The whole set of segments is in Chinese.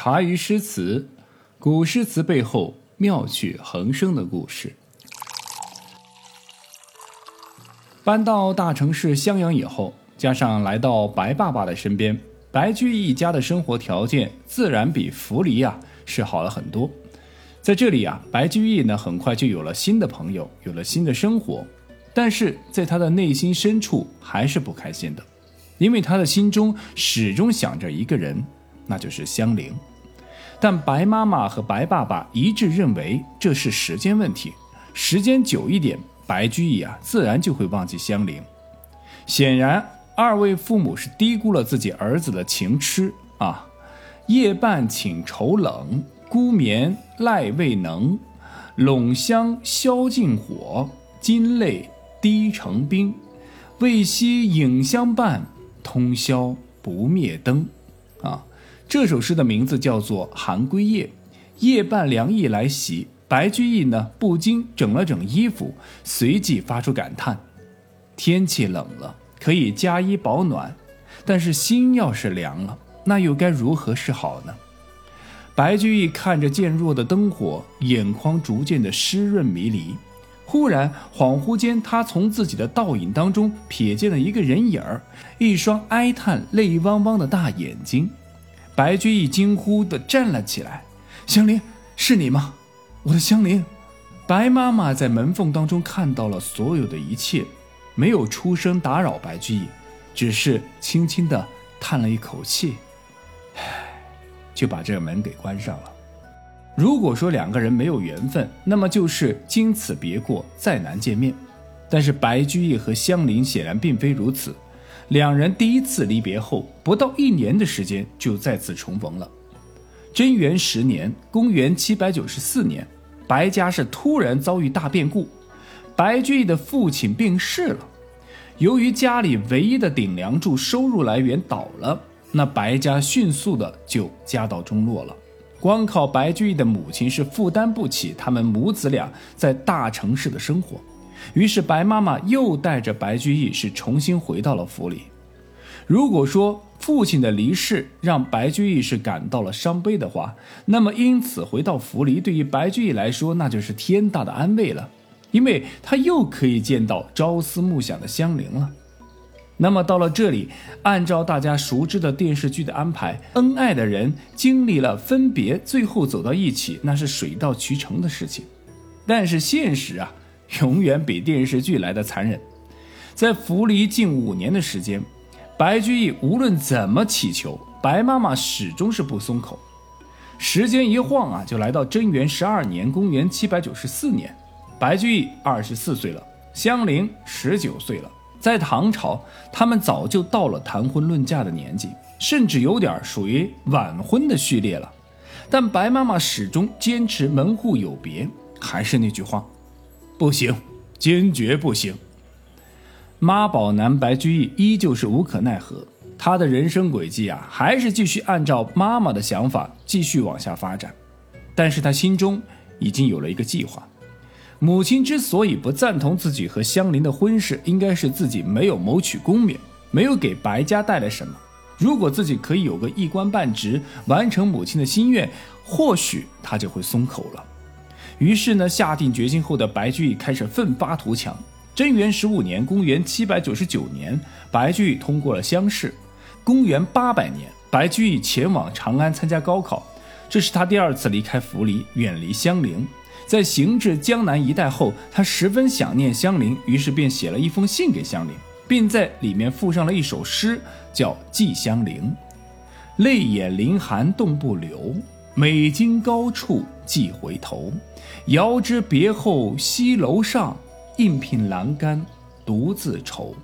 茶余诗词，古诗词背后妙趣横生的故事。搬到大城市襄阳以后，加上来到白爸爸的身边，白居易家的生活条件自然比涪陵啊是好了很多。在这里啊，白居易呢很快就有了新的朋友，有了新的生活，但是在他的内心深处还是不开心的，因为他的心中始终想着一个人，那就是香菱。但白妈妈和白爸爸一致认为这是时间问题，时间久一点，白居易啊自然就会忘记香菱。显然，二位父母是低估了自己儿子的情痴啊！夜半寝愁冷，孤眠赖未能。陇香消尽火，金泪滴成冰。未惜影相伴，通宵不灭灯。这首诗的名字叫做《寒归夜》，夜半凉意来袭，白居易呢不禁整了整衣服，随即发出感叹：天气冷了，可以加衣保暖，但是心要是凉了，那又该如何是好呢？白居易看着渐弱的灯火，眼眶逐渐的湿润迷离，忽然恍惚间，他从自己的倒影当中瞥见了一个人影儿，一双哀叹泪汪汪的大眼睛。白居易惊呼的站了起来：“香菱，是你吗？我的香菱！”白妈妈在门缝当中看到了所有的一切，没有出声打扰白居易，只是轻轻的叹了一口气，唉，就把这个门给关上了。如果说两个人没有缘分，那么就是经此别过，再难见面。但是白居易和香菱显然并非如此。两人第一次离别后，不到一年的时间就再次重逢了。贞元十年（公元794年），白家是突然遭遇大变故，白居易的父亲病逝了。由于家里唯一的顶梁柱收入来源倒了，那白家迅速的就家道中落了。光靠白居易的母亲是负担不起他们母子俩在大城市的生活。于是，白妈妈又带着白居易是重新回到了府里。如果说父亲的离世让白居易是感到了伤悲的话，那么因此回到府里，对于白居易来说那就是天大的安慰了，因为他又可以见到朝思暮想的香菱了。那么到了这里，按照大家熟知的电视剧的安排，恩爱的人经历了分别，最后走到一起，那是水到渠成的事情。但是现实啊。永远比电视剧来的残忍。在府里近五年的时间，白居易无论怎么乞求，白妈妈始终是不松口。时间一晃啊，就来到贞元十二年（公元794年），白居易二十四岁了，香菱十九岁了。在唐朝，他们早就到了谈婚论嫁的年纪，甚至有点属于晚婚的序列了。但白妈妈始终坚持门户有别，还是那句话。不行，坚决不行。妈宝男白居易依旧是无可奈何，他的人生轨迹啊，还是继续按照妈妈的想法继续往下发展。但是他心中已经有了一个计划。母亲之所以不赞同自己和香菱的婚事，应该是自己没有谋取功名，没有给白家带来什么。如果自己可以有个一官半职，完成母亲的心愿，或许他就会松口了。于是呢，下定决心后的白居易开始奋发图强。贞元十五年（公元799年），白居易通过了乡试。公元800年，白居易前往长安参加高考，这是他第二次离开府里，远离香菱。在行至江南一带后，他十分想念香菱，于是便写了一封信给香菱，并在里面附上了一首诗，叫《寄香菱》：“泪眼凌寒动不流。”每经高处即回头，遥知别后西楼上，应聘栏杆独自愁。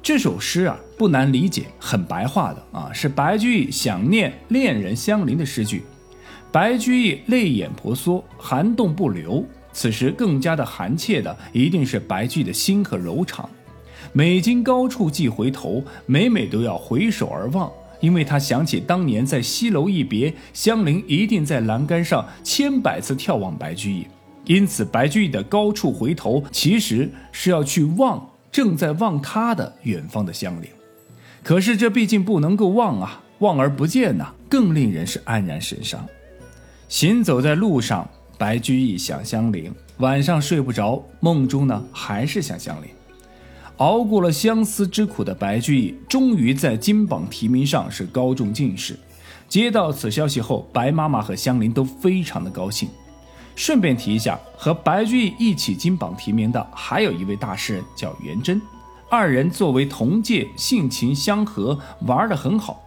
这首诗啊，不难理解，很白话的啊，是白居易想念恋人香菱的诗句。白居易泪眼婆娑，寒冻不流，此时更加的寒切的，一定是白居易的心和柔肠。每经高处即回头，每每都要回首而望。因为他想起当年在西楼一别，香菱一定在栏杆上千百次眺望白居易，因此白居易的高处回头其实是要去望正在望他的远方的香菱。可是这毕竟不能够望啊，望而不见呐，更令人是黯然神伤。行走在路上，白居易想香菱，晚上睡不着，梦中呢还是想香菱。熬过了相思之苦的白居易，终于在金榜题名上是高中进士。接到此消息后，白妈妈和香菱都非常的高兴。顺便提一下，和白居易一起金榜题名的还有一位大诗人，叫元贞。二人作为同届，性情相合，玩得很好。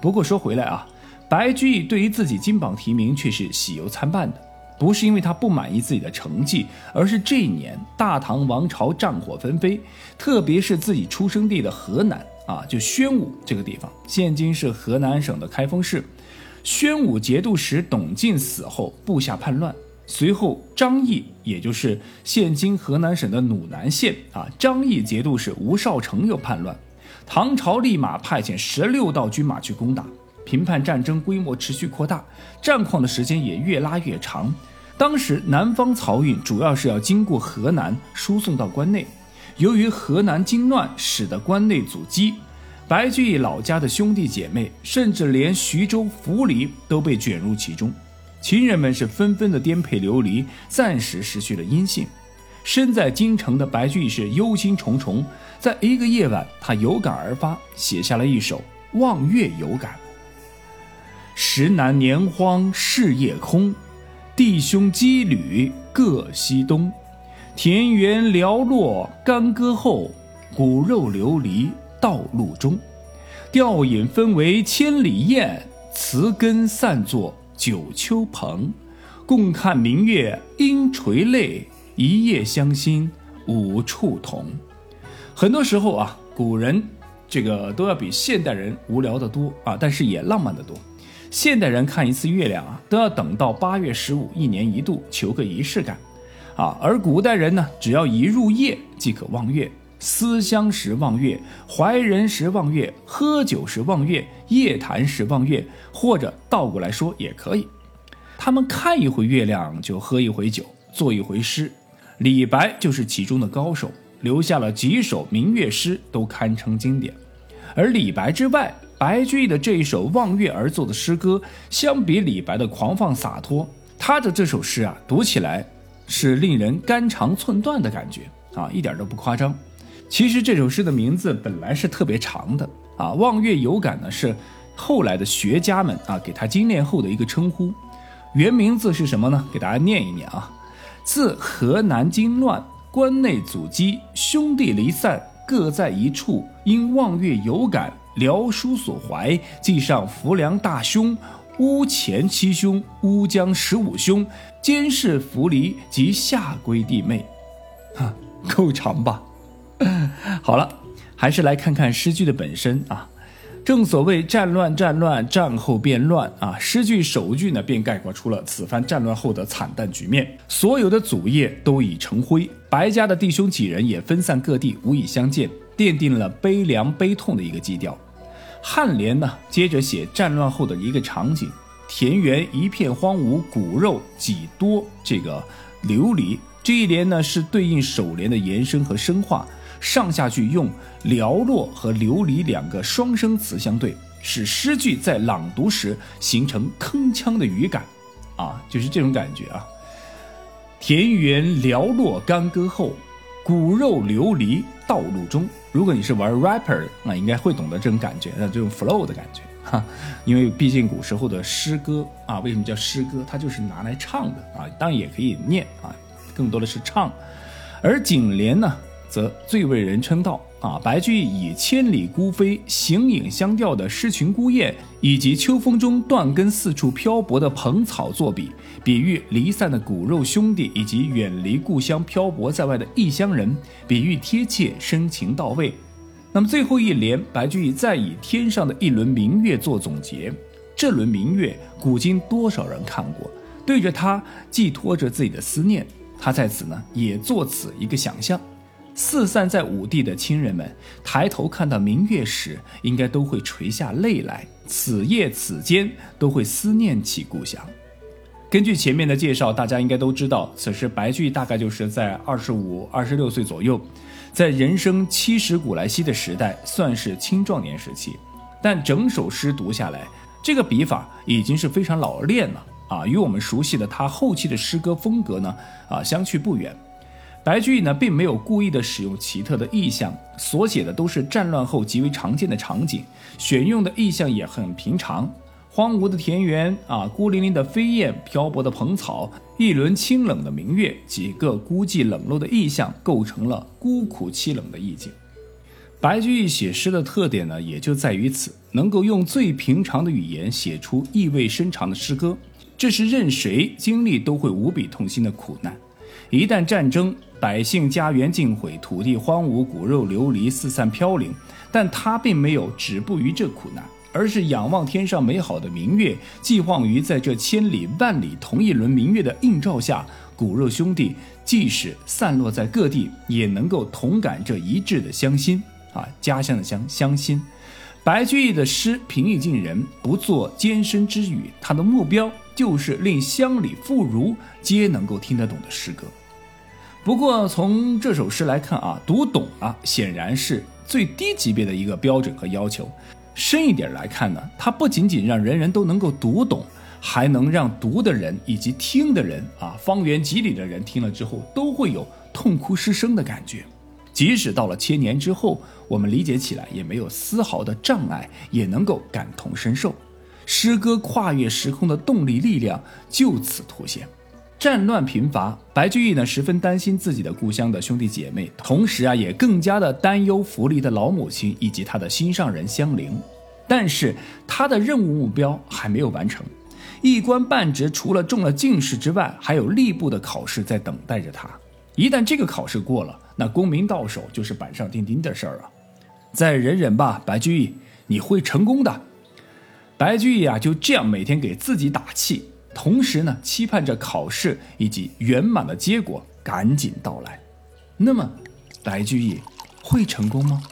不过说回来啊，白居易对于自己金榜题名却是喜忧参半的，不是因为他不满意自己的成绩，而是这一年大唐王朝战火纷飞，特别是自己出生地的河南啊，就宣武这个地方，现今是河南省的开封市。宣武节度使董进死后，部下叛乱。随后，张毅，也就是现今河南省的鲁南县啊，张毅节度使吴少成又叛乱，唐朝立马派遣十六道军马去攻打。平叛战争规模持续扩大，战况的时间也越拉越长。当时南方漕运主要是要经过河南输送到关内，由于河南经乱，使得关内阻击，白居易老家的兄弟姐妹，甚至连徐州符离都被卷入其中。秦人们是纷纷的颠沛流离，暂时失去了音信。身在京城的白居易是忧心忡忡。在一个夜晚，他有感而发，写下了一首《望月有感》：时南年荒事业空，弟兄羁旅各西东。田园寥落干戈后，骨肉流离道路中。吊引分为千里雁，词根散作。九秋蓬，共看明月应垂泪，一夜相心无处同。很多时候啊，古人这个都要比现代人无聊得多啊，但是也浪漫得多。现代人看一次月亮啊，都要等到八月十五，一年一度，求个仪式感啊。而古代人呢，只要一入夜即可望月，思乡时望月，怀人时望月，喝酒时望月，夜谈时望月。或者倒过来说也可以，他们看一回月亮就喝一回酒，做一回诗。李白就是其中的高手，留下了几首明月诗，都堪称经典。而李白之外，白居易的这一首望月而作的诗歌，相比李白的狂放洒脱，他的这首诗啊，读起来是令人肝肠寸断的感觉啊，一点都不夸张。其实这首诗的名字本来是特别长的啊，望月有感呢是。后来的学家们啊，给他精炼后的一个称呼，原名字是什么呢？给大家念一念啊：自河南经乱，关内阻击，兄弟离散，各在一处。因望月有感，辽书所怀，记上浮梁大兄，乌前七兄，乌江十五兄，监视扶离及下归弟妹。哈，够长吧？好了，还是来看看诗句的本身啊。正所谓战乱战乱，战后变乱啊！诗句首句呢，便概括出了此番战乱后的惨淡局面。所有的祖业都已成灰，白家的弟兄几人也分散各地，无以相见，奠定了悲凉悲痛的一个基调。颔联呢，接着写战乱后的一个场景：田园一片荒芜，骨肉几多这个流离。这一联呢，是对应首联的延伸和深化。上下句用寥落和流离两个双生词相对，使诗句在朗读时形成铿锵的语感，啊，就是这种感觉啊。田园寥落干戈后，骨肉流离道路中。如果你是玩 rapper，那应该会懂得这种感觉，那这种 flow 的感觉哈。因为毕竟古时候的诗歌啊，为什么叫诗歌？它就是拿来唱的啊，当然也可以念啊，更多的是唱。而颈联呢？则最为人称道啊！白居易以千里孤飞、形影相吊的诗群孤雁，以及秋风中断根四处漂泊的蓬草作比，比喻离散的骨肉兄弟以及远离故乡漂泊在外的异乡人，比喻贴切深情到位。那么最后一联，白居易再以天上的一轮明月做总结。这轮明月，古今多少人看过？对着它寄托着自己的思念，他在此呢，也作此一个想象。四散在五地的亲人们，抬头看到明月时，应该都会垂下泪来。此夜此间，都会思念起故乡。根据前面的介绍，大家应该都知道，此时白居易大概就是在二十五、二十六岁左右，在人生七十古来稀的时代，算是青壮年时期。但整首诗读下来，这个笔法已经是非常老练了啊，与我们熟悉的他后期的诗歌风格呢啊相去不远。白居易呢，并没有故意的使用奇特的意象，所写的都是战乱后极为常见的场景，选用的意象也很平常，荒芜的田园啊，孤零零的飞燕，漂泊的蓬草，一轮清冷的明月，几个孤寂冷落的意象，构成了孤苦凄冷的意境。白居易写诗的特点呢，也就在于此，能够用最平常的语言写出意味深长的诗歌，这是任谁经历都会无比痛心的苦难。一旦战争，百姓家园尽毁，土地荒芜，骨肉流离，四散飘零。但他并没有止步于这苦难，而是仰望天上美好的明月，寄望于在这千里万里同一轮明月的映照下，骨肉兄弟即使散落在各地，也能够同感这一致的乡心啊，家乡的乡乡心。白居易的诗平易近人，不做艰深之语，他的目标就是令乡里妇孺皆能够听得懂的诗歌。不过从这首诗来看啊，读懂啊，显然是最低级别的一个标准和要求。深一点来看呢，它不仅仅让人人都能够读懂，还能让读的人以及听的人啊，方圆几里的人听了之后都会有痛哭失声的感觉。即使到了千年之后，我们理解起来也没有丝毫的障碍，也能够感同身受。诗歌跨越时空的动力力量就此凸显。战乱频发，白居易呢十分担心自己的故乡的兄弟姐妹，同时啊也更加的担忧扶离的老母亲以及他的心上人香菱。但是他的任务目标还没有完成，一官半职除了中了进士之外，还有吏部的考试在等待着他。一旦这个考试过了，那功名到手就是板上钉钉的事儿啊！再忍忍吧，白居易，你会成功的。白居易啊，就这样每天给自己打气，同时呢，期盼着考试以及圆满的结果赶紧到来。那么，白居易会成功吗？